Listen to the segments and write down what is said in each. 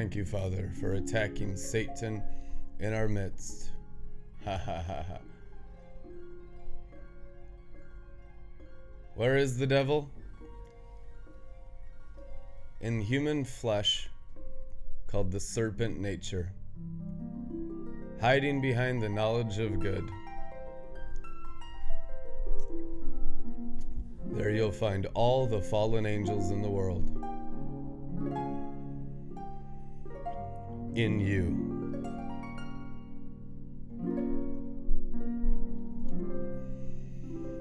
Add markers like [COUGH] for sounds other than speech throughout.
Thank you, Father, for attacking Satan in our midst. Ha ha ha ha. Where is the devil? In human flesh, called the serpent nature, hiding behind the knowledge of good. There you'll find all the fallen angels in the world. In you.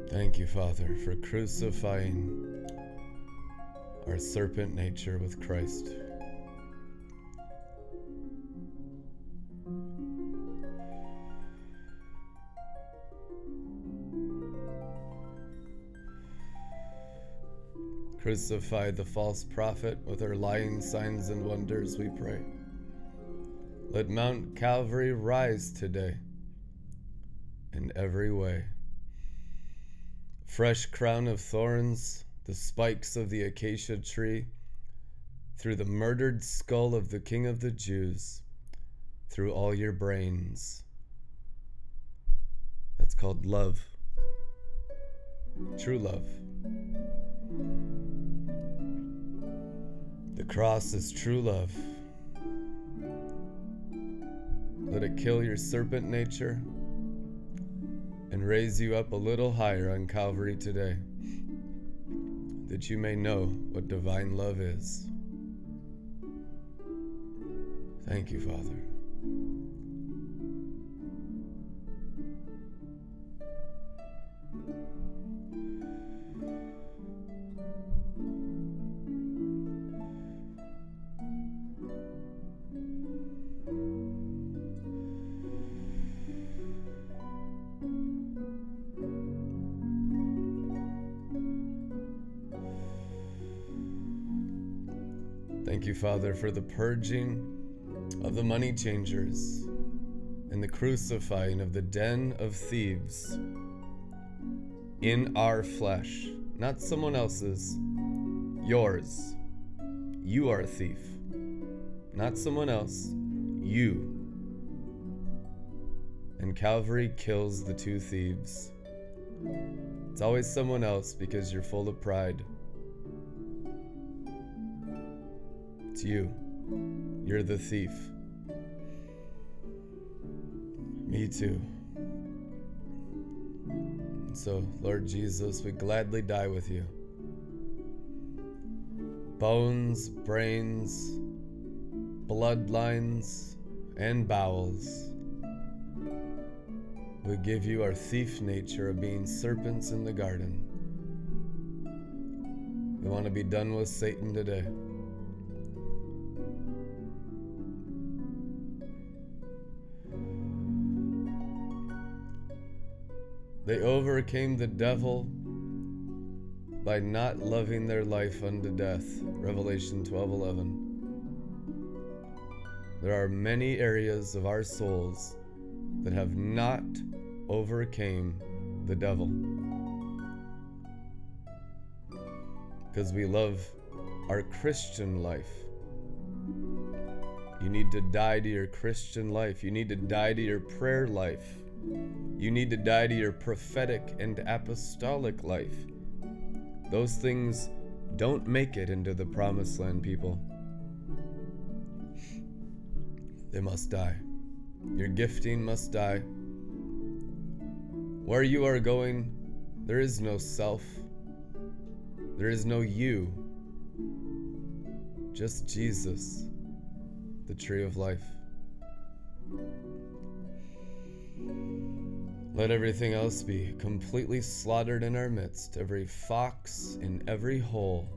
Thank you, Father, for crucifying our serpent nature with Christ. Crucify the false prophet with her lying signs and wonders, we pray. Let Mount Calvary rise today in every way. Fresh crown of thorns, the spikes of the acacia tree, through the murdered skull of the King of the Jews, through all your brains. That's called love. True love. The cross is true love. Let it kill your serpent nature and raise you up a little higher on Calvary today, that you may know what divine love is. Thank you, Father. Father, for the purging of the money changers and the crucifying of the den of thieves in our flesh, not someone else's, yours. You are a thief, not someone else, you. And Calvary kills the two thieves. It's always someone else because you're full of pride. It's you. You're the thief. Me too. So, Lord Jesus, we gladly die with you. Bones, brains, bloodlines, and bowels. We give you our thief nature of being serpents in the garden. We want to be done with Satan today. They overcame the devil by not loving their life unto death. Revelation 12:11. There are many areas of our souls that have not overcame the devil. Because we love our Christian life. You need to die to your Christian life. You need to die to your prayer life. You need to die to your prophetic and apostolic life. Those things don't make it into the promised land, people. They must die. Your gifting must die. Where you are going, there is no self, there is no you, just Jesus, the tree of life. Let everything else be completely slaughtered in our midst, every fox in every hole.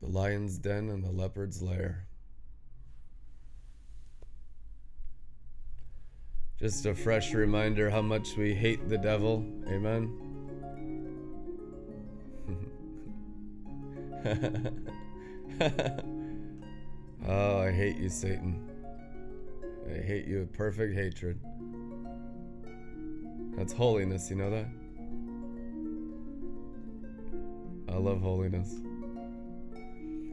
The lion's den and the leopard's lair. Just a fresh reminder how much we hate the devil. Amen. [LAUGHS] oh, I hate you, Satan. I hate you with perfect hatred. That's holiness, you know that? I love holiness.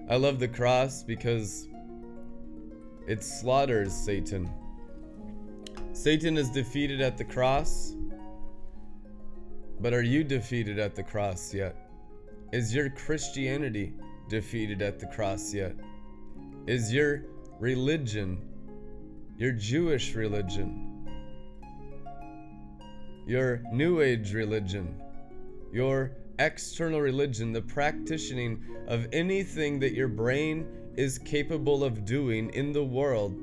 I love the cross because it slaughters Satan. Satan is defeated at the cross, but are you defeated at the cross yet? Is your Christianity defeated at the cross yet? Is your religion, your Jewish religion, your New Age religion, your external religion, the practicing of anything that your brain is capable of doing in the world,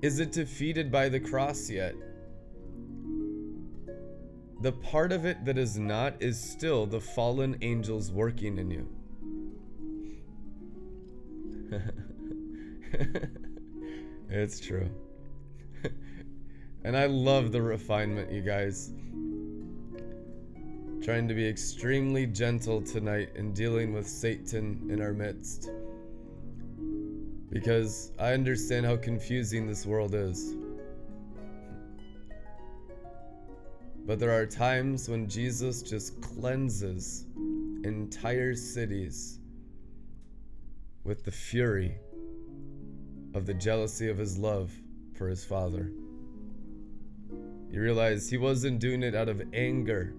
is it defeated by the cross yet? The part of it that is not is still the fallen angels working in you. [LAUGHS] it's true. [LAUGHS] and I love the refinement, you guys. Trying to be extremely gentle tonight in dealing with Satan in our midst. Because I understand how confusing this world is. But there are times when Jesus just cleanses entire cities with the fury of the jealousy of his love for his Father. You realize he wasn't doing it out of anger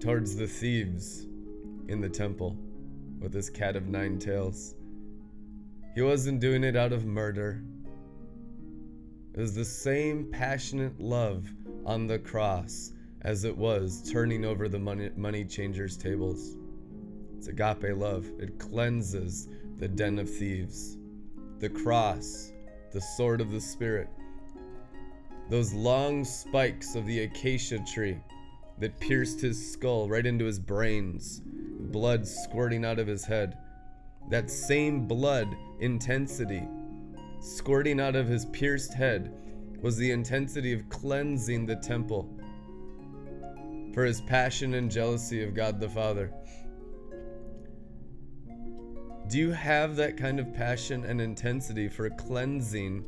towards the thieves in the temple with his cat of nine tails. He wasn't doing it out of murder. It was the same passionate love on the cross as it was turning over the money, money changers' tables. It's agape love, it cleanses the den of thieves. The cross, the sword of the Spirit, those long spikes of the acacia tree that pierced his skull right into his brains, blood squirting out of his head. That same blood intensity squirting out of his pierced head was the intensity of cleansing the temple for his passion and jealousy of God the Father. Do you have that kind of passion and intensity for cleansing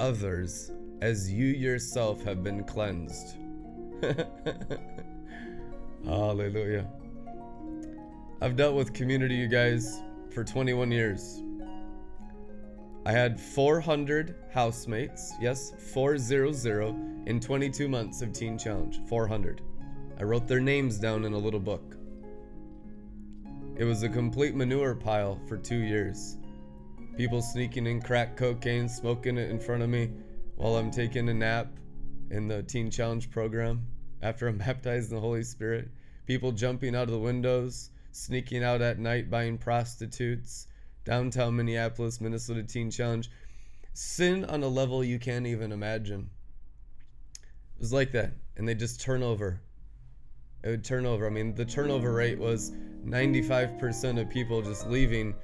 others as you yourself have been cleansed? [LAUGHS] Hallelujah. I've dealt with community, you guys, for 21 years. I had 400 housemates. Yes, 400 in 22 months of Teen Challenge. 400. I wrote their names down in a little book. It was a complete manure pile for two years. People sneaking in crack cocaine, smoking it in front of me while I'm taking a nap in the Teen Challenge program after I'm [LAUGHS] baptized in the Holy Spirit. People jumping out of the windows, sneaking out at night buying prostitutes downtown Minneapolis, Minnesota Teen Challenge. Sin on a level you can't even imagine. It was like that. And they just turn over. It would turn over. I mean, the turnover rate was 95% of people just leaving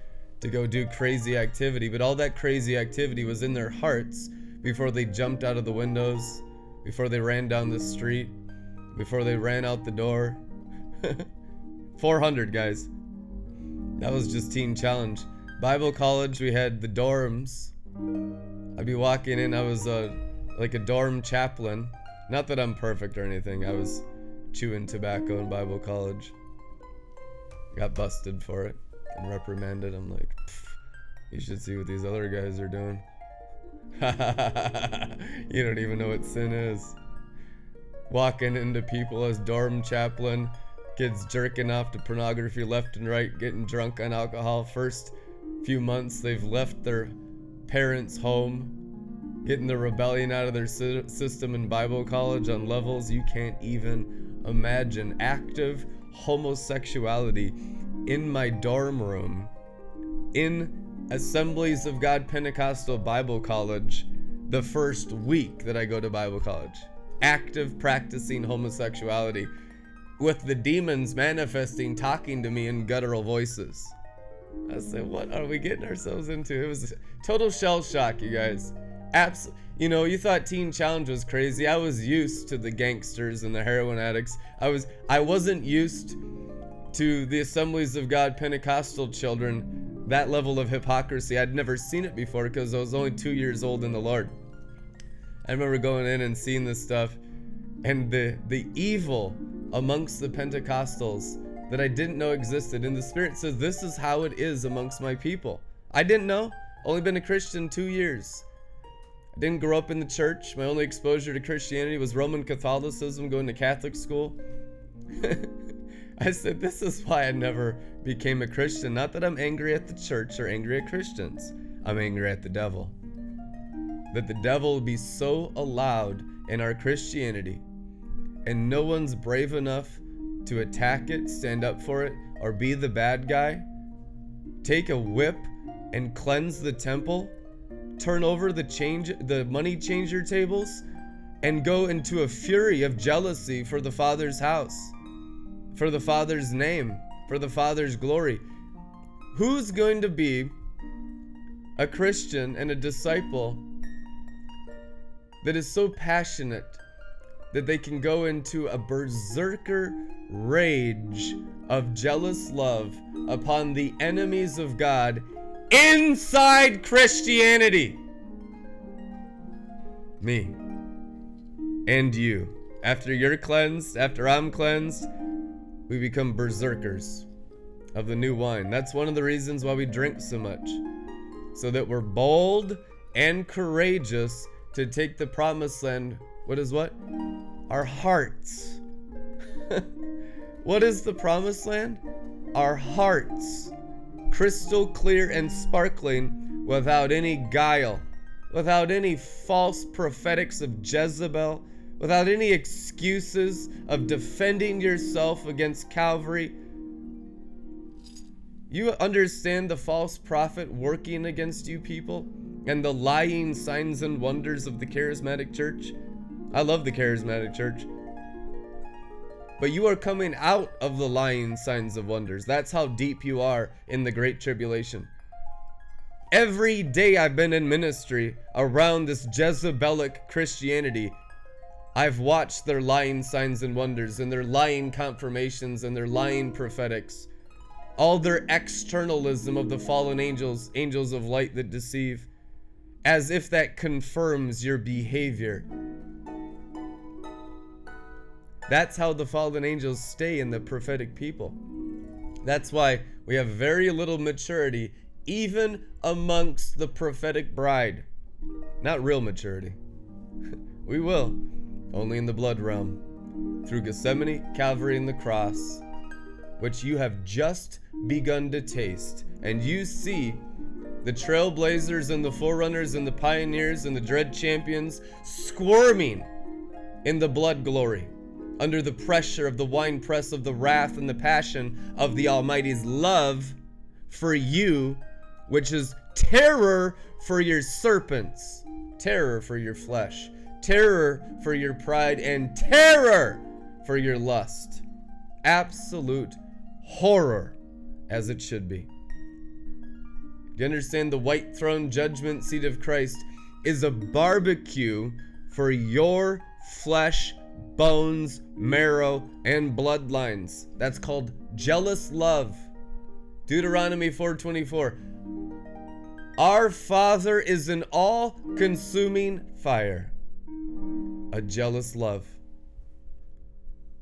to go do crazy activity. But all that crazy activity was in their hearts before they jumped out of the windows, before they ran down the street, before they ran out the door. [LAUGHS] 400 guys. That was just Teen Challenge. Bible college, we had the dorms. I'd be walking in, I was a, like a dorm chaplain. Not that I'm perfect or anything, I was chewing tobacco in Bible college. Got busted for it and reprimanded. I'm like, you should see what these other guys are doing. [LAUGHS] you don't even know what sin is. Walking into people as dorm chaplain, kids jerking off to pornography left and right, getting drunk on alcohol. First few months they've left their parents' home, getting the rebellion out of their system in Bible college on levels you can't even imagine. Active homosexuality in my dorm room, in Assemblies of God Pentecostal Bible College, the first week that I go to Bible college. Active practicing homosexuality with the demons manifesting, talking to me in guttural voices. I said, what are we getting ourselves into? It was total shell shock, you guys. Abs- you know, you thought Teen Challenge was crazy. I was used to the gangsters and the heroin addicts. I was I wasn't used to the Assemblies of God Pentecostal children that level of hypocrisy. I'd never seen it before because I was only two years old in the Lord. I remember going in and seeing this stuff and the the evil amongst the Pentecostals that I didn't know existed. And the Spirit says, This is how it is amongst my people. I didn't know. Only been a Christian two years. I didn't grow up in the church. My only exposure to Christianity was Roman Catholicism, going to Catholic school. [LAUGHS] I said, This is why I never became a Christian. Not that I'm angry at the church or angry at Christians, I'm angry at the devil. That the devil be so allowed in our Christianity, and no one's brave enough to attack it, stand up for it, or be the bad guy. Take a whip and cleanse the temple, turn over the change the money changer tables, and go into a fury of jealousy for the Father's house, for the Father's name, for the Father's glory. Who's going to be a Christian and a disciple that is so passionate that they can go into a berserker rage of jealous love upon the enemies of God inside Christianity. Me and you. After you're cleansed, after I'm cleansed, we become berserkers of the new wine. That's one of the reasons why we drink so much. So that we're bold and courageous to take the promised land. What is what? Our hearts. [LAUGHS] what is the promised land? Our hearts crystal clear and sparkling without any guile, without any false prophetics of Jezebel, without any excuses of defending yourself against Calvary. You understand the false prophet working against you people and the lying signs and wonders of the charismatic church? I love the charismatic church. But you are coming out of the lying signs of wonders. That's how deep you are in the Great Tribulation. Every day I've been in ministry around this Jezebelic Christianity, I've watched their lying signs and wonders and their lying confirmations and their lying prophetics. All their externalism of the fallen angels, angels of light that deceive, as if that confirms your behavior. That's how the fallen angels stay in the prophetic people. That's why we have very little maturity, even amongst the prophetic bride. Not real maturity. [LAUGHS] we will, only in the blood realm, through Gethsemane, Calvary, and the cross, which you have just begun to taste. And you see the trailblazers and the forerunners and the pioneers and the dread champions squirming in the blood glory under the pressure of the winepress of the wrath and the passion of the Almighty's love for you, which is terror for your serpents, terror for your flesh, terror for your pride, and terror for your lust. Absolute horror, as it should be. Do you understand the white throne judgment seat of Christ is a barbecue for your flesh bones, marrow, and bloodlines. That's called jealous love. Deuteronomy 4:24. Our Father is an all-consuming fire. A jealous love.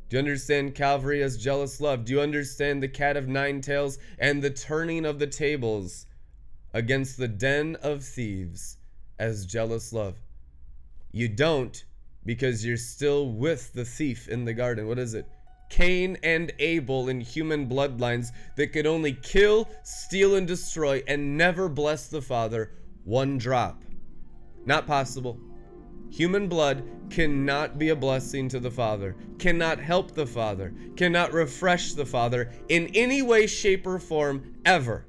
Do you understand Calvary as jealous love? Do you understand the cat of nine tails and the turning of the tables against the den of thieves as jealous love? You don't because you're still with the thief in the garden. What is it? Cain and Abel in human bloodlines that could only kill, steal, and destroy and never bless the Father one drop. Not possible. Human blood cannot be a blessing to the Father, cannot help the Father, cannot refresh the Father in any way, shape, or form ever.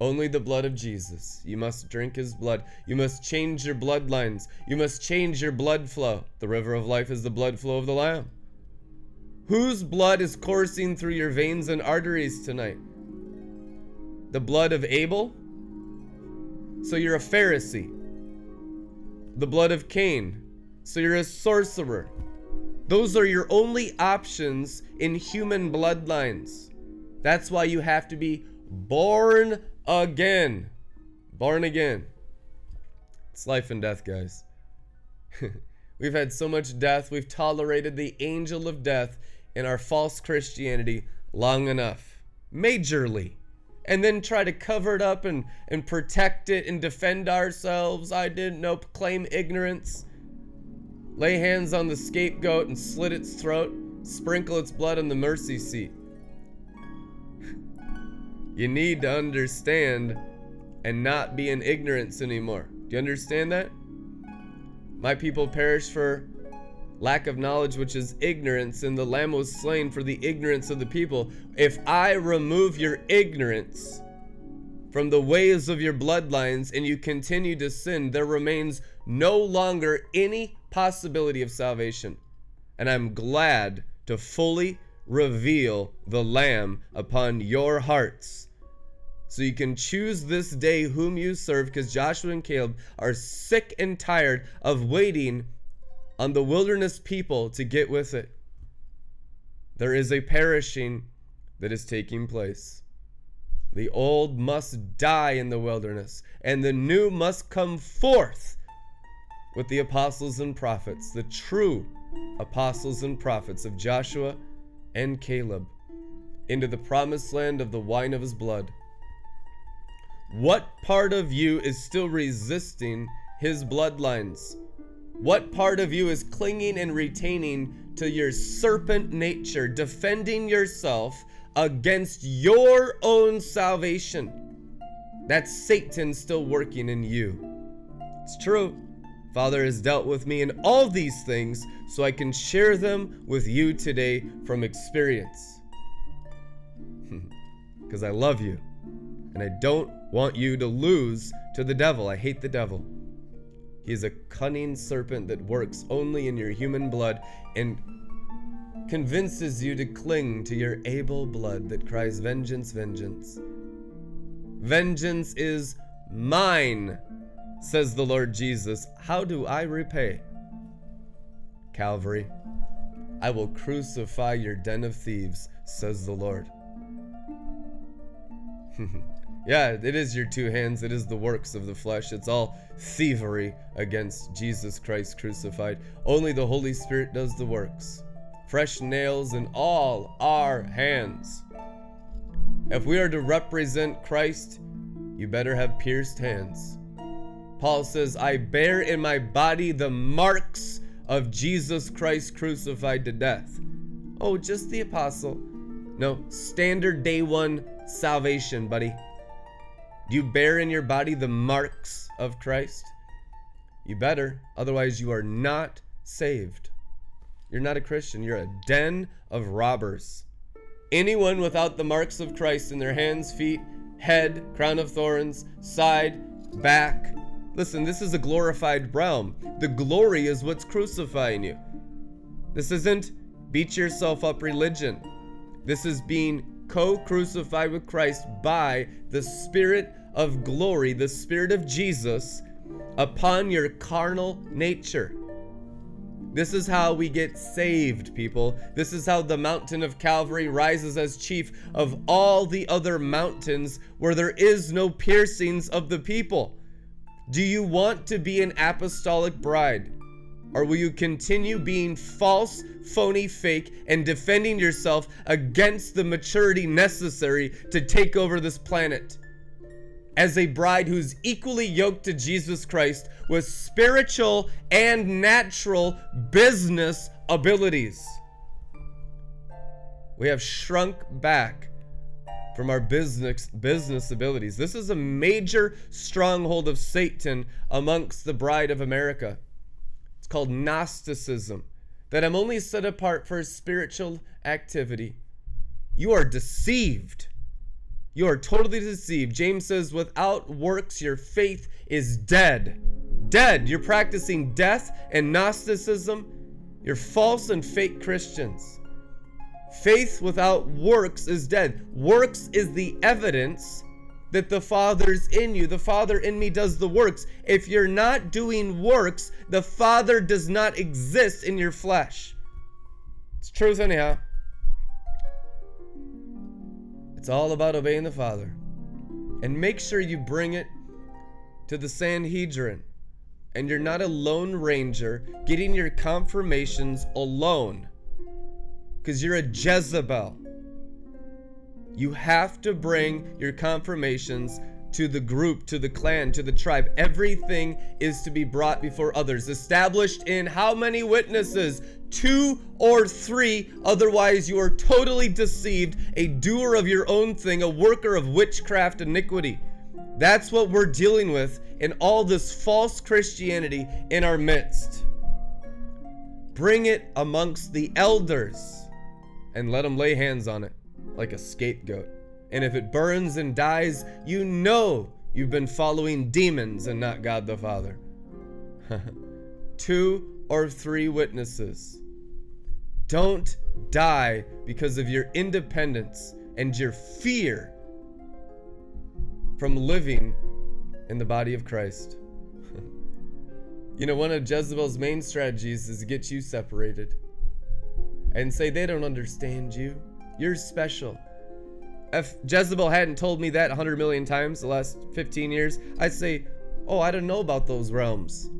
Only the blood of Jesus. You must drink his blood. You must change your bloodlines. You must change your blood flow. The river of life is the blood flow of the Lamb. Whose blood is coursing through your veins and arteries tonight? The blood of Abel? So you're a Pharisee. The blood of Cain? So you're a sorcerer. Those are your only options in human bloodlines. That's why you have to be born again. Born again. It's life and death, guys. [LAUGHS] we've had so much death, we've tolerated the angel of death in our false Christianity long enough. Majorly. And then try to cover it up and, and protect it and defend ourselves. I didn't know, claim ignorance. Lay hands on the scapegoat and slit its throat, sprinkle its blood on the mercy seat. You need to understand and not be in ignorance anymore. Do you understand that? My people perish for lack of knowledge, which is ignorance, and the Lamb was slain for the ignorance of the people. If I remove your ignorance from the ways of your bloodlines and you continue to sin, there remains no longer any possibility of salvation. And I'm glad to fully reveal the Lamb upon your hearts so you can choose this day whom you serve because Joshua and Caleb are sick and tired of waiting on the wilderness people to get with it. There is a perishing that is taking place. The old must die in the wilderness, and the new must come forth with the apostles and prophets, the true apostles and prophets of Joshua and Caleb, into the promised land of the wine of his blood. What part of you is still resisting his bloodlines? What part of you is clinging and retaining to your serpent nature, defending yourself against your own salvation? That's Satan still working in you. It's true. Father has dealt with me in all these things so I can share them with you today from experience. [LAUGHS] Because I love you and I don't want you to lose to the devil. I hate the devil. He is a cunning serpent that works only in your human blood and convinces you to cling to your Abel blood that cries, Vengeance, vengeance. Vengeance is mine, says the Lord Jesus. How do I repay? Calvary, I will crucify your den of thieves, says the Lord. [LAUGHS] Yeah, it is your two hands. It is the works of the flesh. It's all thievery against Jesus Christ crucified. Only the Holy Spirit does the works. Fresh nails in all our hands. If we are to represent Christ, you better have pierced hands. Paul says, I bear in my body the marks of Jesus Christ crucified to death. Oh, just the apostle. No, standard day one salvation, buddy. Do you bear in your body the marks of Christ? You better, otherwise, you are not saved. You're not a Christian, you're a den of robbers. Anyone without the marks of Christ in their hands, feet, head, crown of thorns, side, back. Listen, this is a glorified realm. The glory is what's crucifying you. This isn't beat yourself up religion. This is being co crucified with Christ by the Spirit of glory, the Spirit of Jesus, upon your carnal nature. This is how we get saved, people. This is how the mountain of Calvary rises as chief of all the other mountains where there is no piercings of the people. Do you want to be an apostolic bride? Or will you continue being false, phony, fake, and defending yourself against the maturity necessary to take over this planet? As a bride who's equally yoked to Jesus Christ with spiritual and natural business abilities. We have shrunk back from our business business abilities. This is a major stronghold of Satan amongst the bride of America. It's called Gnosticism, that I'm only set apart for spiritual activity. You are deceived. You are totally deceived. James says, without works, your faith is dead. Dead. You're practicing death and Gnosticism. You're false and fake Christians. Faith without works is dead. Works is the evidence that the Father's in you. The Father in me does the works. If you're not doing works, the Father does not exist in your flesh. It's truth, anyhow. It's all about obeying the Father. And make sure you bring it to the Sanhedrin. And you're not a lone ranger getting your confirmations alone. Because you're a Jezebel. You have to bring your confirmations to the group, to the clan, to the tribe. Everything is to be brought before others, established in how many witnesses? Two or three. Otherwise, you are totally deceived, a doer of your own thing, a worker of witchcraft iniquity. That's what we're dealing with in all this false Christianity in our midst. Bring it amongst the elders and let them lay hands on it like a scapegoat. And if it burns and dies, you know you've been following demons and not God the Father. [LAUGHS] Two or three witnesses. Don't die because of your independence and your fear from living in the body of Christ. [LAUGHS] you know, one of Jezebel's main strategies is to get you separated and say they don't understand you. You're special. If Jezebel hadn't told me that 100 million times the last 15 years, I'd say, Oh, I don't know about those realms.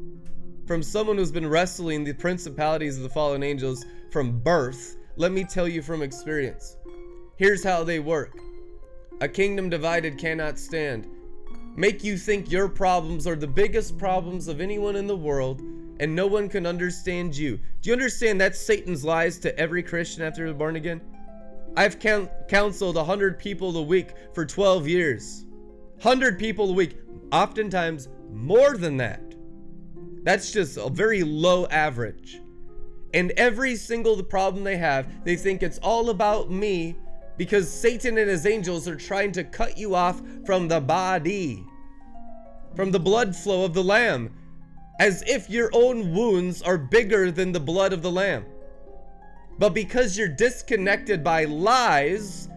From someone who's been wrestling the principalities of the fallen angels from birth, let me tell you from experience. Here's how they work a kingdom divided cannot stand. Make you think your problems are the biggest problems of anyone in the world, and no one can understand you. Do you understand that's Satan's lies to every Christian after they're born again? I've counseled 100 people a week for 12 years. 100 people a week, oftentimes more than that. That's just a very low average. And every single problem they have, they think it's all about me because Satan and his angels are trying to cut you off from the body, from the blood flow of the Lamb, as if your own wounds are bigger than the blood of the Lamb. But because you're disconnected by lies,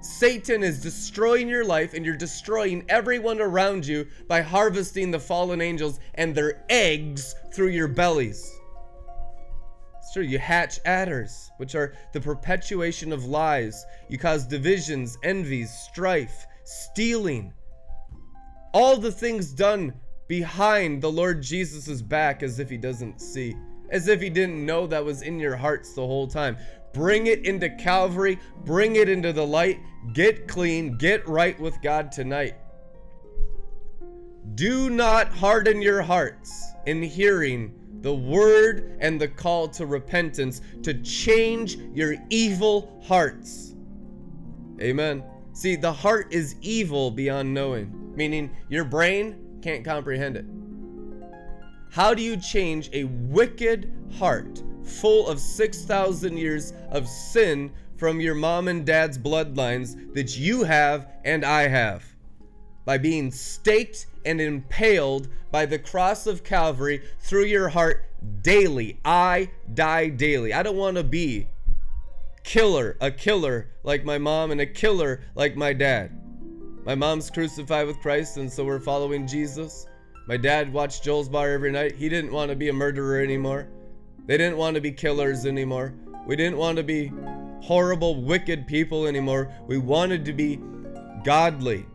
Satan is destroying your life and you're destroying everyone around you by harvesting the fallen angels and their eggs through your bellies. Sure, you hatch adders, which are the perpetuation of lies. You cause divisions, envies, strife, stealing. All the things done behind the Lord Jesus' back as if he doesn't see as if he didn't know that was in your hearts the whole time. Bring it into Calvary, bring it into the light, get clean, get right with God tonight. Do not harden your hearts in hearing the word and the call to repentance to change your evil hearts. Amen. See, the heart is evil beyond knowing, meaning your brain can't comprehend it. How do you change a wicked heart full of 6,000 years of sin from your mom and dad's bloodlines that you have and I have? By being staked and impaled by the cross of Calvary through your heart daily. I die daily. I don't want to be killer, a killer like my mom and a killer like my dad. My mom's crucified with Christ and so we're following Jesus. My dad watched Joel's Bar every night. He didn't want to be a murderer anymore. They didn't want to be killers anymore. We didn't want to be horrible, wicked people anymore. We wanted to be godly.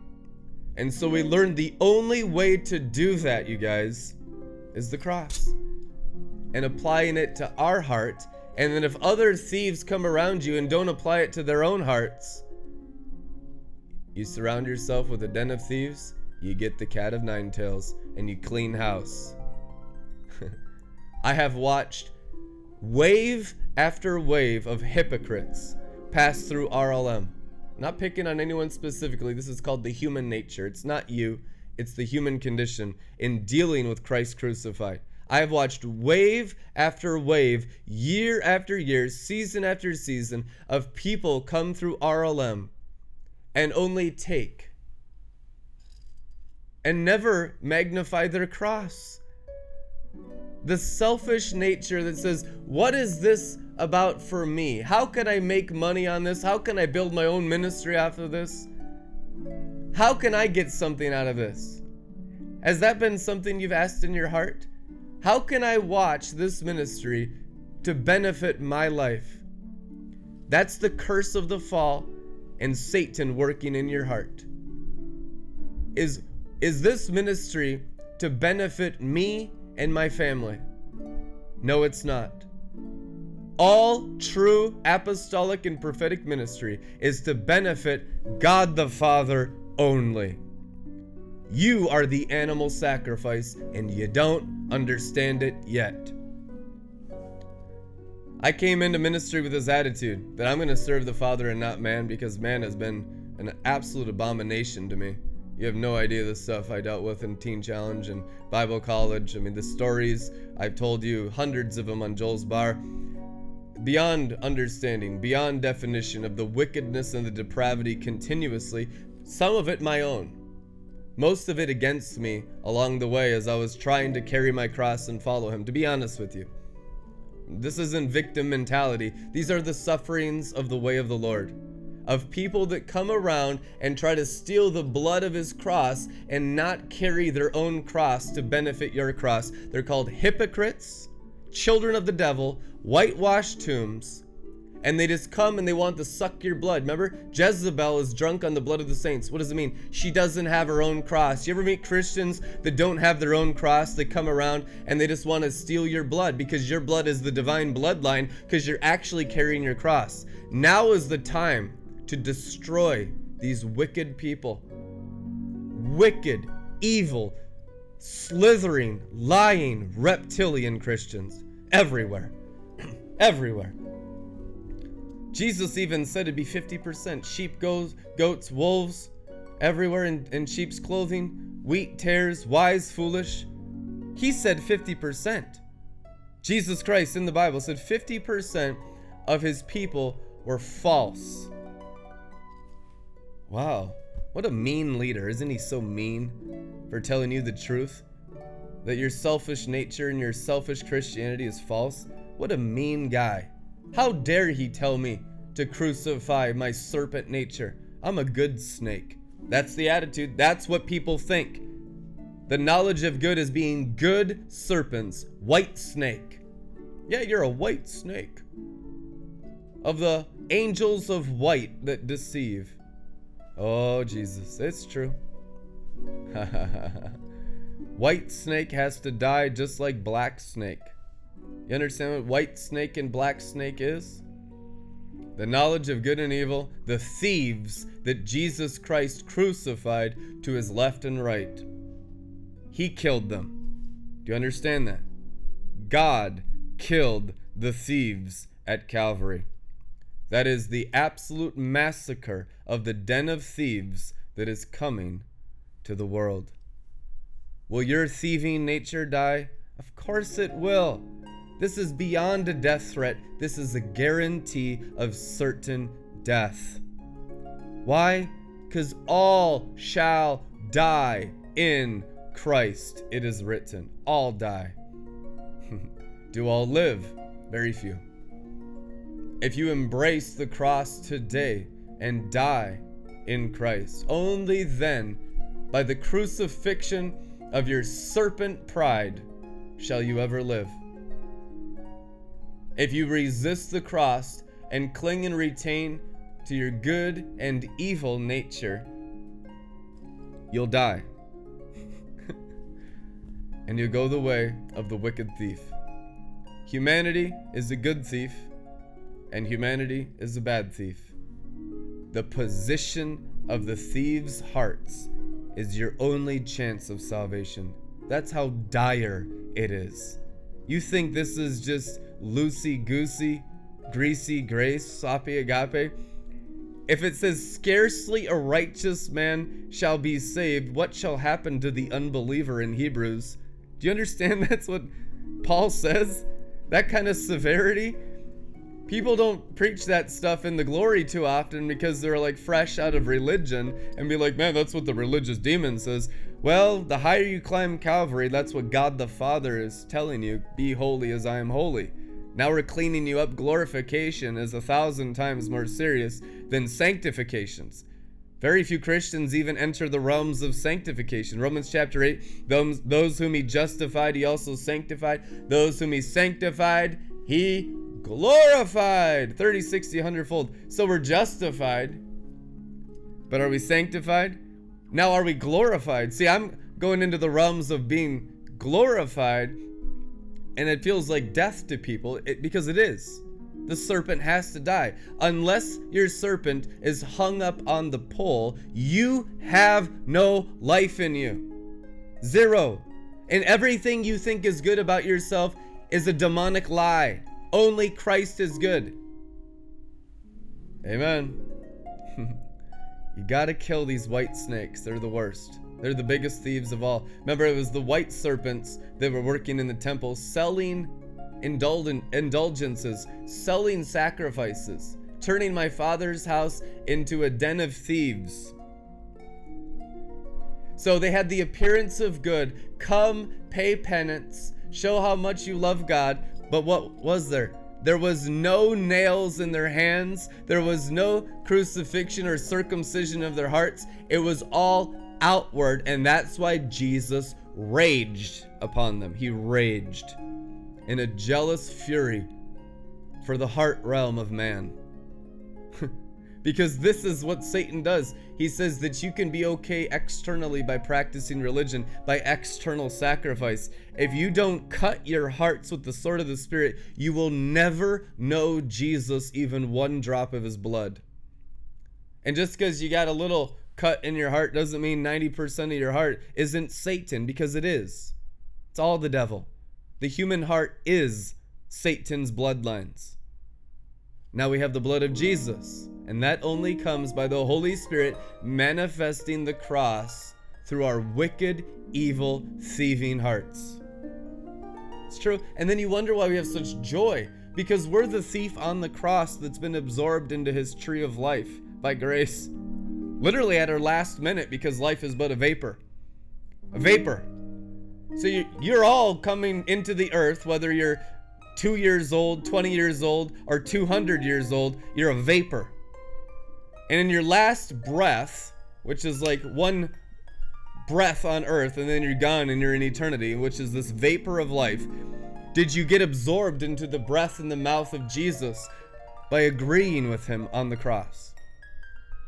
And so we learned the only way to do that, you guys, is the cross. And applying it to our heart. And then if other thieves come around you and don't apply it to their own hearts, you surround yourself with a den of thieves you get the cat of nine tails and you clean house. [LAUGHS] I have watched wave after wave of hypocrites pass through RLM. Not picking on anyone specifically, this is called the human nature. It's not you, it's the human condition in dealing with Christ crucified. I have watched wave after wave, year after year, season after season of people come through RLM and only take and never magnify their cross. The selfish nature that says, What is this about for me? How can I make money on this? How can I build my own ministry off of this? How can I get something out of this? Has that been something you've asked in your heart? How can I watch this ministry to benefit my life? That's the curse of the fall and Satan working in your heart. Is is this ministry to benefit me and my family? No, it's not. All true apostolic and prophetic ministry is to benefit God the Father only. You are the animal sacrifice, and you don't understand it yet. I came into ministry with this attitude that I'm going to serve the Father and not man because man has been an absolute abomination to me. You have no idea the stuff I dealt with in Teen Challenge and Bible College. I mean, the stories, I've told you hundreds of them on Joel's Bar. Beyond understanding, beyond definition of the wickedness and the depravity continuously, some of it my own most of it against me along the way as I was trying to carry my cross and follow him, to be honest with you. This isn't victim mentality. These are the sufferings of the way of the Lord. Of people that come around and try to steal the blood of his cross and not carry their own cross to benefit your cross. They're called hypocrites, children of the devil, whitewashed tombs, and they just come and they want to suck your blood. Remember, Jezebel is drunk on the blood of the saints. What does it mean? She doesn't have her own cross. You ever meet Christians that don't have their own cross? They come around and they just want to steal your blood because your blood is the divine bloodline because you're actually carrying your cross. Now is the time to destroy these wicked people. Wicked, evil, slithering, lying, reptilian Christians everywhere. [CLEARS THROAT] everywhere. Jesus even said it'd be 50% sheep, goats, goats, wolves, everywhere in, in sheep's clothing, wheat, tares, wise, foolish. He said 50%. Jesus Christ in the Bible said 50% of his people were false. Wow, what a mean leader. Isn't he so mean for telling you the truth? That your selfish nature and your selfish Christianity is false? What a mean guy. How dare he tell me to crucify my serpent nature? I'm a good snake. That's the attitude. That's what people think. The knowledge of good is being good serpents, white snake. Yeah, you're a white snake. Of the angels of white that deceive. Oh, Jesus, it's true. [LAUGHS] white snake has to die just like black snake. You understand what white snake and black snake is? The knowledge of good and evil, the thieves that Jesus Christ crucified to his left and right. He killed them. Do you understand that? God killed the thieves at Calvary. That is the absolute massacre of the den of thieves that is coming to the world. Will your thieving nature die? Of course it will. This is beyond a death threat. This is a guarantee of certain death. Why? Because all shall die in Christ. It is written. All die. [LAUGHS] Do all live? Very few. If you embrace the cross today and die in Christ, only then, by the crucifixion of your serpent pride, shall you ever live. If you resist the cross and cling and retain to your good and evil nature, you'll die. [LAUGHS] and you'll go the way of the wicked thief. Humanity is the good thief, and humanity is the bad thief. The position of the thieves' hearts is your only chance of salvation. That's how dire it is. You think this is just loosey goosey, greasy grace, sloppy agape? If it says, scarcely a righteous man shall be saved, what shall happen to the unbeliever in Hebrews? Do you understand [LAUGHS] that's what Paul says? That kind of severity? People don't preach that stuff in the glory too often because they're like fresh out of religion and be like, man, that's what the religious demon says. Well, the higher you climb Calvary, that's what God the Father is telling you be holy as I am holy. Now we're cleaning you up. Glorification is a thousand times more serious than sanctifications. Very few Christians even enter the realms of sanctification. Romans chapter 8 those, those whom he justified, he also sanctified. Those whom he sanctified, he glorified 30, 60, 100 fold. So we're justified. But are we sanctified? Now are we glorified? See, I'm going into the realms of being glorified, and it feels like death to people it, because it is. The serpent has to die. Unless your serpent is hung up on the pole, you have no life in you. Zero. And everything you think is good about yourself is a demonic lie. Only Christ is good. Amen. [LAUGHS] you gotta kill these white snakes. They're the worst. They're the biggest thieves of all. Remember, it was the white serpents that were working in the temple, selling indulgen- indulgences, selling sacrifices, turning my father's house into a den of thieves. So they had the appearance of good. Come, pay penance, show how much you love God. But what was there? There was no nails in their hands. There was no crucifixion or circumcision of their hearts. It was all outward. And that's why Jesus raged upon them. He raged in a jealous fury for the heart realm of man. Because this is what Satan does. He says that you can be okay externally by practicing religion, by external sacrifice. If you don't cut your hearts with the sword of the Spirit, you will never know Jesus, even one drop of his blood. And just because you got a little cut in your heart doesn't mean 90% of your heart isn't Satan, because it is. It's all the devil. The human heart is Satan's bloodlines. Now we have the blood of Jesus. And that only comes by the Holy Spirit manifesting the cross through our wicked, evil, thieving hearts. It's true. And then you wonder why we have such joy because we're the thief on the cross that's been absorbed into his tree of life by grace. Literally at our last minute because life is but a vapor. A vapor. So you're all coming into the earth, whether you're two years old, 20 years old, or 200 years old, you're a vapor. And in your last breath, which is like one breath on earth, and then you're gone and you're in eternity, which is this vapor of life, did you get absorbed into the breath in the mouth of Jesus by agreeing with him on the cross?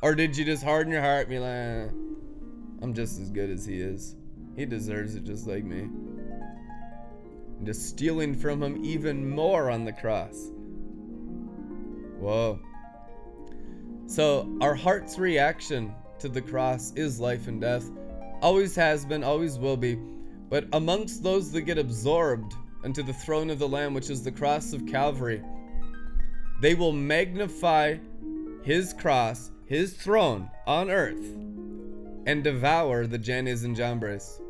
Or did you just harden your heart and be like, eh, I'm just as good as he is? He deserves it just like me. And just stealing from him even more on the cross. Whoa. So, our heart's reaction to the cross is life and death. Always has been, always will be. But amongst those that get absorbed into the throne of the Lamb, which is the cross of Calvary, they will magnify his cross, his throne on earth, and devour the Jannes and Jambres.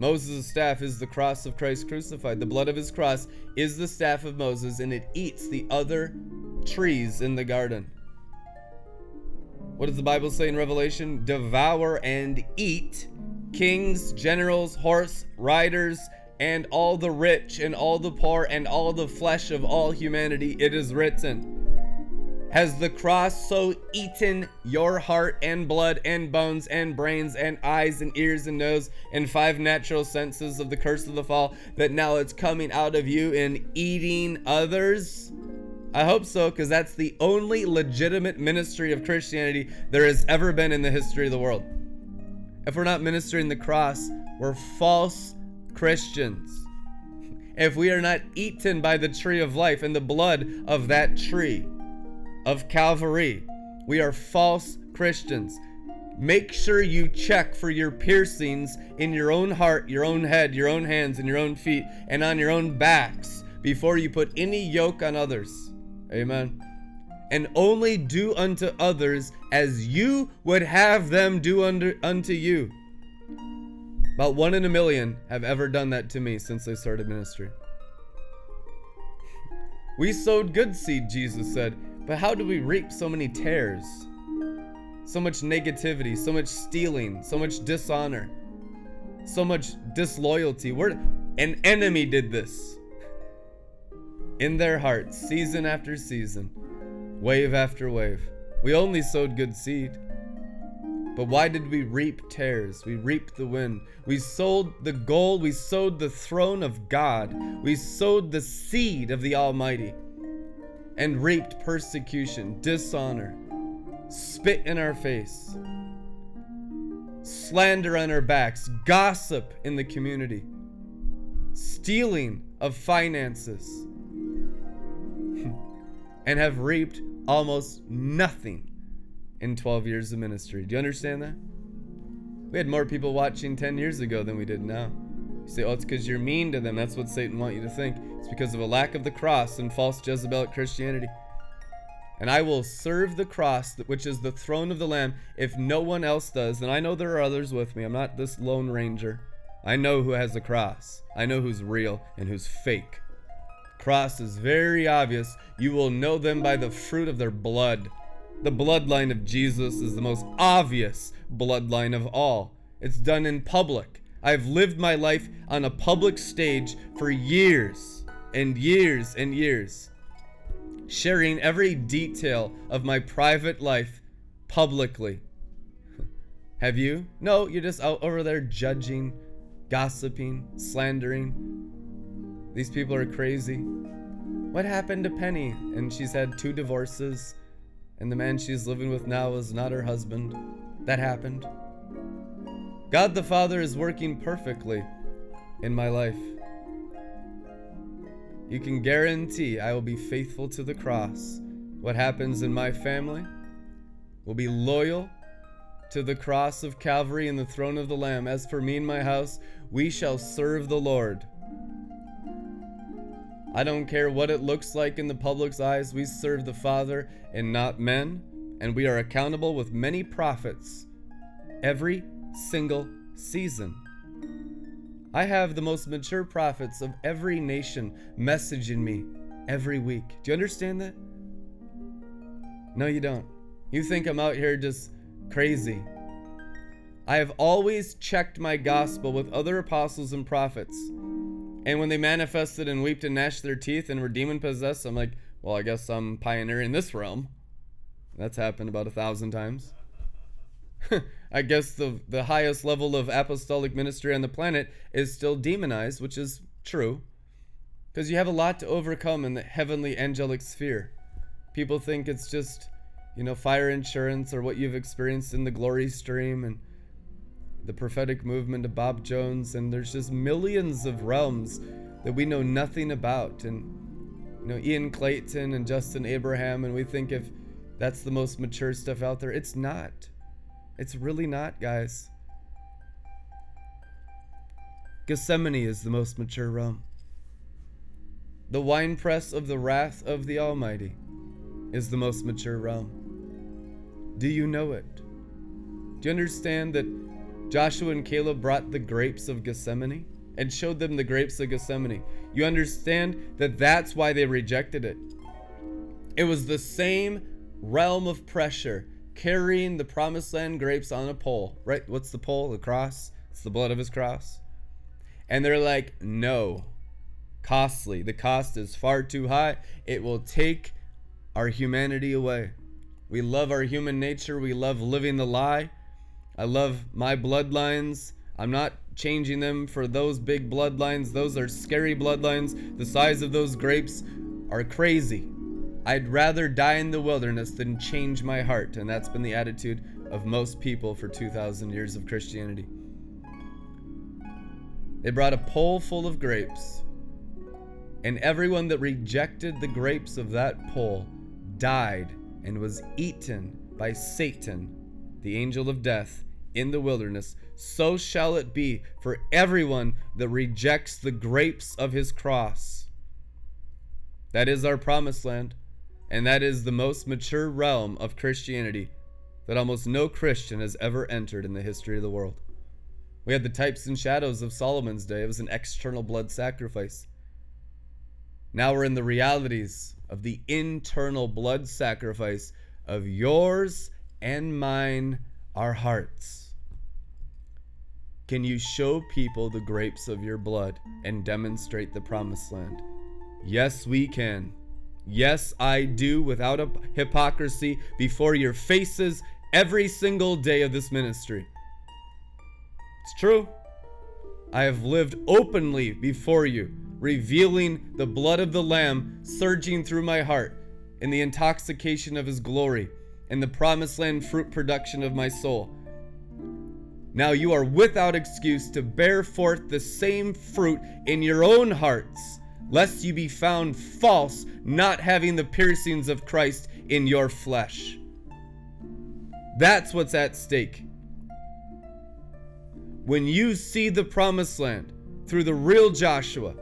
Moses' staff is the cross of Christ crucified. The blood of his cross is the staff of Moses, and it eats the other trees in the garden. What does the Bible say in Revelation? Devour and eat kings, generals, horse riders, and all the rich, and all the poor, and all the flesh of all humanity. It is written. Has the cross so eaten your heart and blood and bones and brains and eyes and ears and nose and five natural senses of the curse of the fall that now it's coming out of you in eating others? I hope so, because that's the only legitimate ministry of Christianity there has ever been in the history of the world. If we're not ministering the cross, we're false Christians. If we are not eaten by the tree of life and the blood of that tree of Calvary, we are false Christians. Make sure you check for your piercings in your own heart, your own head, your own hands, and your own feet, and on your own backs before you put any yoke on others. Amen. And only do unto others as you would have them do under, unto you. About one in a million have ever done that to me since I started ministry. [LAUGHS] We sowed good seed, Jesus said, but how do we reap so many tares? So much negativity, so much stealing, so much dishonor, so much disloyalty. We're, an enemy did this in their hearts, season after season, wave after wave. We only sowed good seed. But why did we reap tares? We reaped the wind. We sowed the gold. We sowed the throne of God. We sowed the seed of the Almighty and reaped persecution, dishonor, spit in our face, slander on our backs, gossip in the community, stealing of finances, [LAUGHS] and have reaped almost nothing in 12 years of ministry. Do you understand that? We had more people watching 10 years ago than we did now. You say, oh, it's because you're mean to them. That's what Satan wants you to think. It's because of a lack of the cross and false Jezebelic Christianity. And I will serve the cross, which is the throne of the Lamb, if no one else does. And I know there are others with me. I'm not this lone ranger. I know who has the cross. I know who's real and who's fake. Cross is very obvious. You will know them by the fruit of their blood. The bloodline of Jesus is the most obvious bloodline of all. It's done in public. I've lived my life on a public stage for years and years and years, sharing every detail of my private life publicly. [LAUGHS] Have you? No, you're just out over there judging, gossiping, slandering. These people are crazy. What happened to Penny? And she's had two divorces, and the man she's living with now is not her husband. That happened. God the Father is working perfectly in my life. You can guarantee I will be faithful to the cross. What happens in my family will be loyal to the cross of Calvary and the throne of the Lamb. As for me and my house, we shall serve the Lord. I don't care what it looks like in the public's eyes, we serve the Father and not men, and we are accountable with many prophets every single season. I have the most mature prophets of every nation messaging me every week. Do you understand that? No, you don't. You think I'm out here just crazy. I have always checked my gospel with other apostles and prophets. And when they manifested and wept and gnashed their teeth and were demon possessed, I'm like, well, I guess I'm pioneering this realm. That's happened about a thousand times. [LAUGHS] I guess the the highest level of apostolic ministry on the planet is still demonized, which is true. Because you have a lot to overcome in the heavenly angelic sphere. People think it's just, you know, fire insurance or what you've experienced in the glory stream and the prophetic movement of Bob Jones, and there's just millions of realms that we know nothing about. And you know, Ian Clayton and Justin Abraham, and we think if that's the most mature stuff out there, it's not. It's really not, guys. Gethsemane is the most mature realm. The winepress of the wrath of the Almighty is the most mature realm. Do you know it? Do you understand that Joshua and Caleb brought the grapes of Gethsemane and showed them the grapes of Gethsemane? You understand that that's why they rejected it. It was the same realm of pressure carrying the promised land grapes on a pole, right? What's the pole? The cross? It's the blood of his cross. And they're like, no, costly. The cost is far too high. It will take our humanity away. We love our human nature. We love living the lie. I love my bloodlines. I'm not changing them for those big bloodlines. Those are scary bloodlines. The size of those grapes are crazy. I'd rather die in the wilderness than change my heart. And that's been the attitude of most people for 2,000 years of Christianity. They brought a pole full of grapes, and everyone that rejected the grapes of that pole died and was eaten by Satan, the angel of death, in the wilderness. So shall it be for everyone that rejects the grapes of his cross. That is our promised land. And that is the most mature realm of Christianity that almost no Christian has ever entered in the history of the world. We had the types and shadows of Solomon's day, it was an external blood sacrifice. Now we're in the realities of the internal blood sacrifice of yours and mine, our hearts. Can you show people the grapes of your blood and demonstrate the promised land? Yes, we can. Yes, I do, without a hypocrisy, before your faces every single day of this ministry. It's true. I have lived openly before you, revealing the blood of the Lamb surging through my heart in the intoxication of His glory in the promised land fruit production of my soul. Now you are without excuse to bear forth the same fruit in your own hearts, lest you be found false, not having the piercings of Christ in your flesh. That's what's at stake. When you see the promised land through the real Joshua,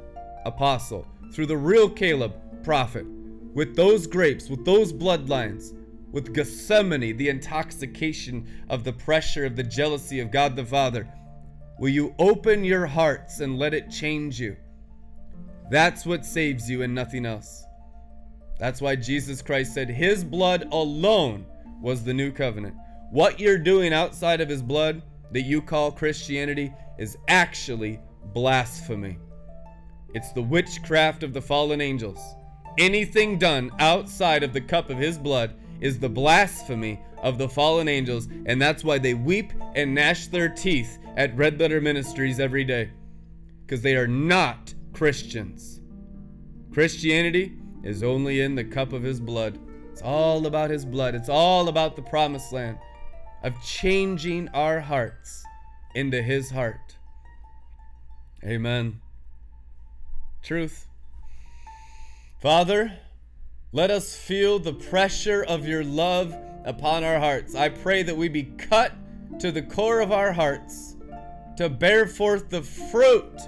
apostle, through the real Caleb, prophet, with those grapes, with those bloodlines, with Gethsemane, the intoxication of the pressure of the jealousy of God the Father, will you open your hearts and let it change you? That's what saves you and nothing else. That's why Jesus Christ said his blood alone was the new covenant. What you're doing outside of his blood that you call Christianity is actually blasphemy. It's the witchcraft of the fallen angels. Anything done outside of the cup of his blood is the blasphemy of the fallen angels, and that's why they weep and gnash their teeth at Red Letter Ministries every day. Because they are not Christians. Christianity is only in the cup of his blood. It's all about his blood, it's all about the promised land of changing our hearts into his heart. Amen. Truth. Father, let us feel the pressure of your love upon our hearts. I pray that we be cut to the core of our hearts to bear forth the fruit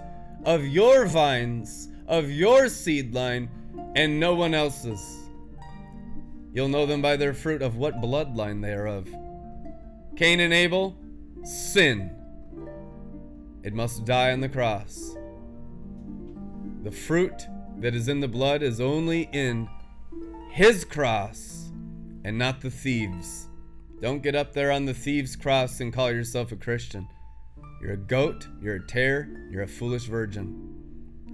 of your vines, of your seed line, and no one else's. You'll know them by their fruit of what bloodline they are of. Cain and Abel, sin. It must die on the cross. The fruit that is in the blood is only in his cross and not the thieves. Don't get up there on the thieves' cross and call yourself a Christian. You're a goat, you're a tare, you're a foolish virgin.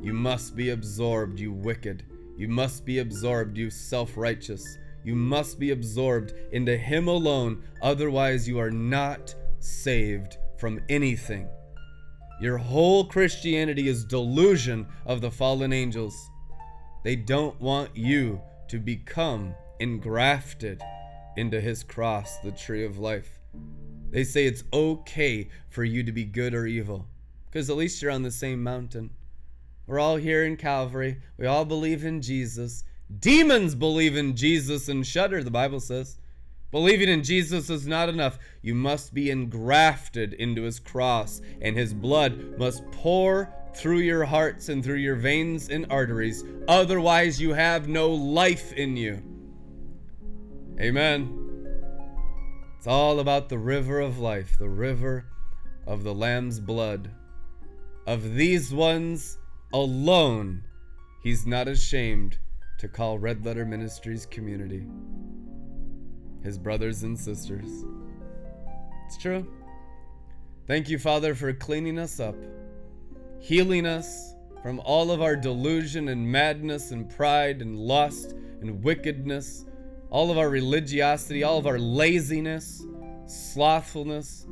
You must be absorbed, you wicked. You must be absorbed, you self righteous. You must be absorbed into Him alone, otherwise, you are not saved from anything. Your whole Christianity is delusion of the fallen angels. They don't want you to become engrafted into His cross, the tree of life. They say it's okay for you to be good or evil, because at least you're on the same mountain. We're all here in Calvary. We all believe in Jesus. Demons believe in Jesus and shudder, the Bible says. Believing in Jesus is not enough. You must be engrafted into his cross, and his blood must pour through your hearts and through your veins and arteries. Otherwise, you have no life in you. Amen. It's all about the river of life, the river of the Lamb's blood. Of these ones alone, he's not ashamed to call Red Letter Ministries community his brothers and sisters. It's true. Thank you, Father, for cleaning us up, healing us from all of our delusion and madness and pride and lust and wickedness, all of our religiosity, all of our laziness, slothfulness.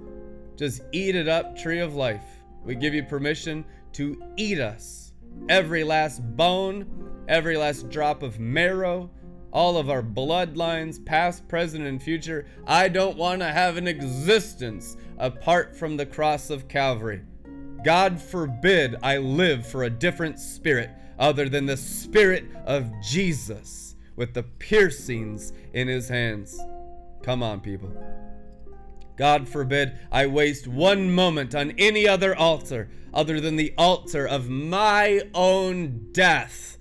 Just eat it up, tree of life. We give you permission to eat us. Every last bone, every last drop of marrow, all of our bloodlines, past, present, and future. I don't want to have an existence apart from the cross of Calvary. God forbid I live for a different spirit other than the spirit of Jesus with the piercings in his hands. Come on, people. God forbid I waste one moment on any other altar other than the altar of my own death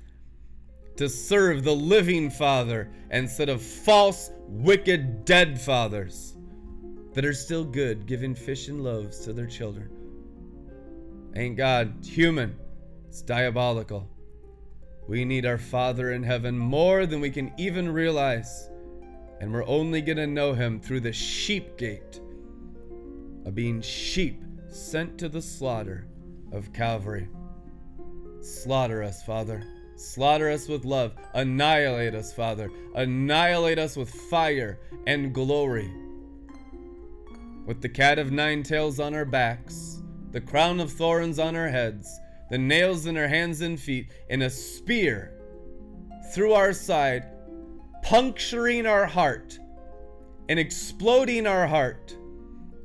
to serve the living Father instead of false, wicked, dead fathers that are still good, giving fish and loaves to their children. Ain't God human? It's diabolical. We need our Father in heaven more than we can even realize, and we're only going to know Him through the sheep gate of being sheep sent to the slaughter of Calvary. Slaughter us, Father. Slaughter us with love. Annihilate us, Father. Annihilate us with fire and glory. With the cat of nine tails on our backs, the crown of thorns on our heads, the nails in our hands and feet, and a spear through our side, puncturing our heart, and exploding our heart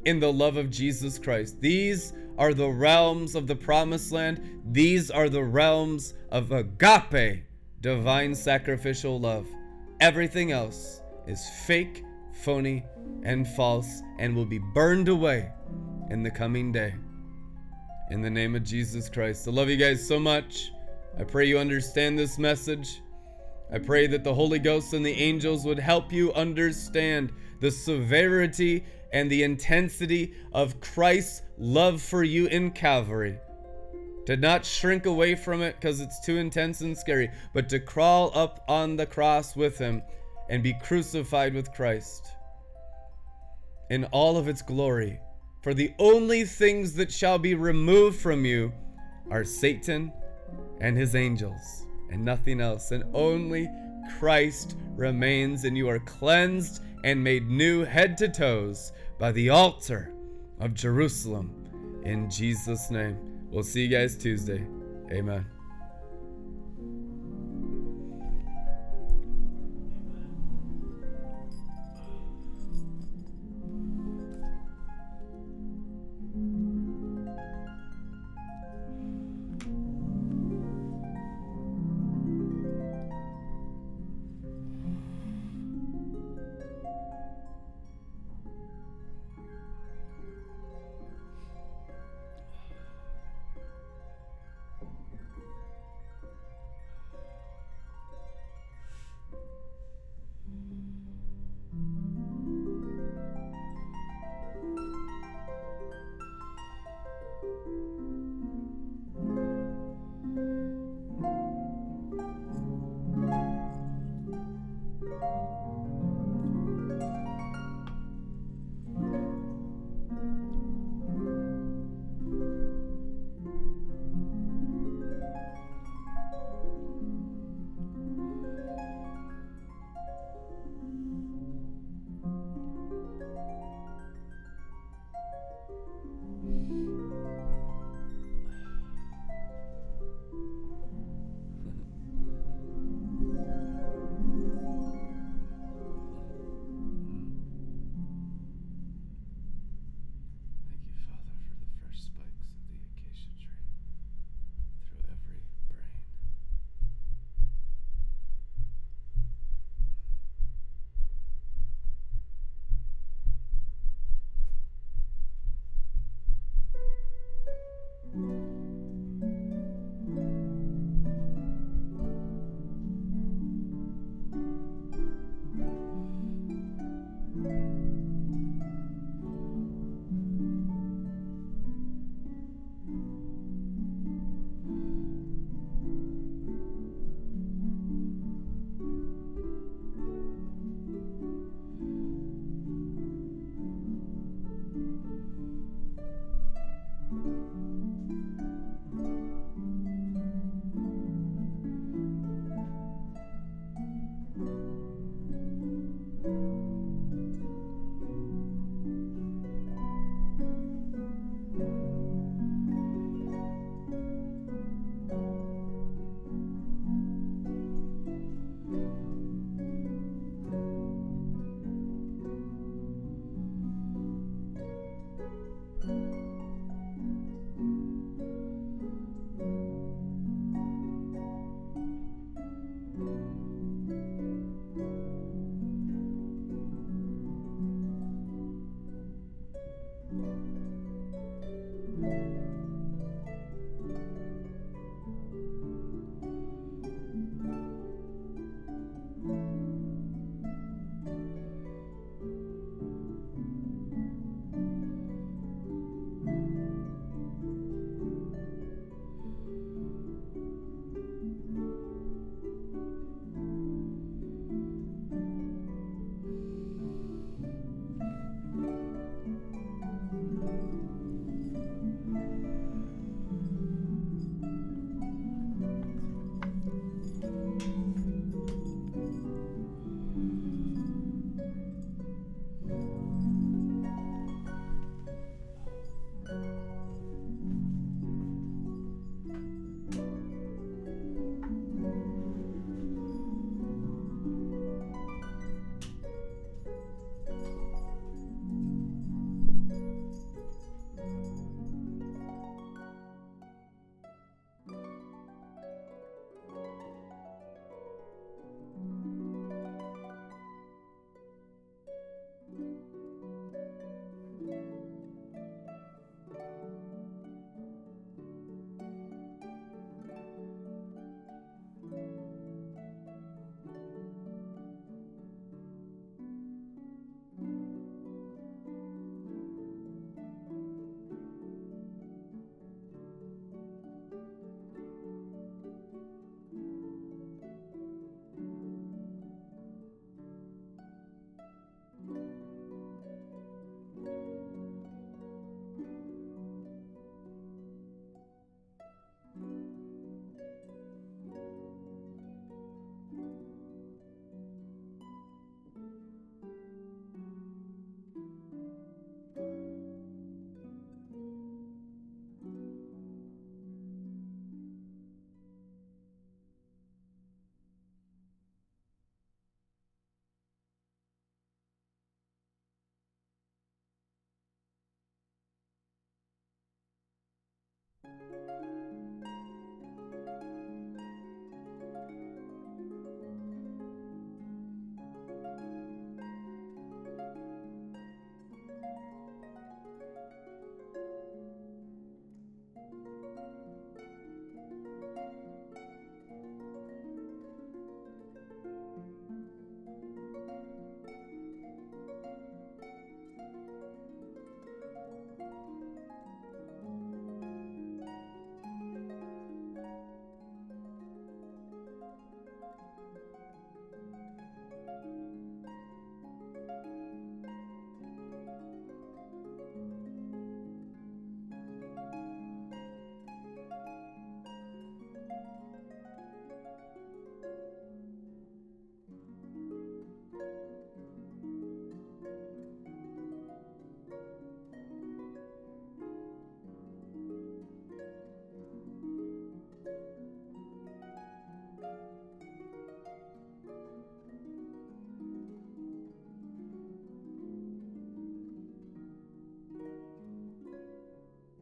in the love of Jesus Christ. These are the realms of the promised land. These are the realms of agape, divine sacrificial love. Everything else is fake, phony, and false and will be burned away in the coming day. In the name of Jesus Christ. I love you guys so much. I pray you understand this message. I pray that the Holy Ghost and the angels would help you understand the severity and the intensity of Christ's love for you in Calvary. To not shrink away from it because it's too intense and scary, but to crawl up on the cross with Him and be crucified with Christ in all of its glory. For the only things that shall be removed from you are Satan and his angels, and nothing else. And only Christ remains, and you are cleansed and made new head to toes by the altar of Jerusalem. In Jesus' name. We'll see you guys Tuesday. Amen.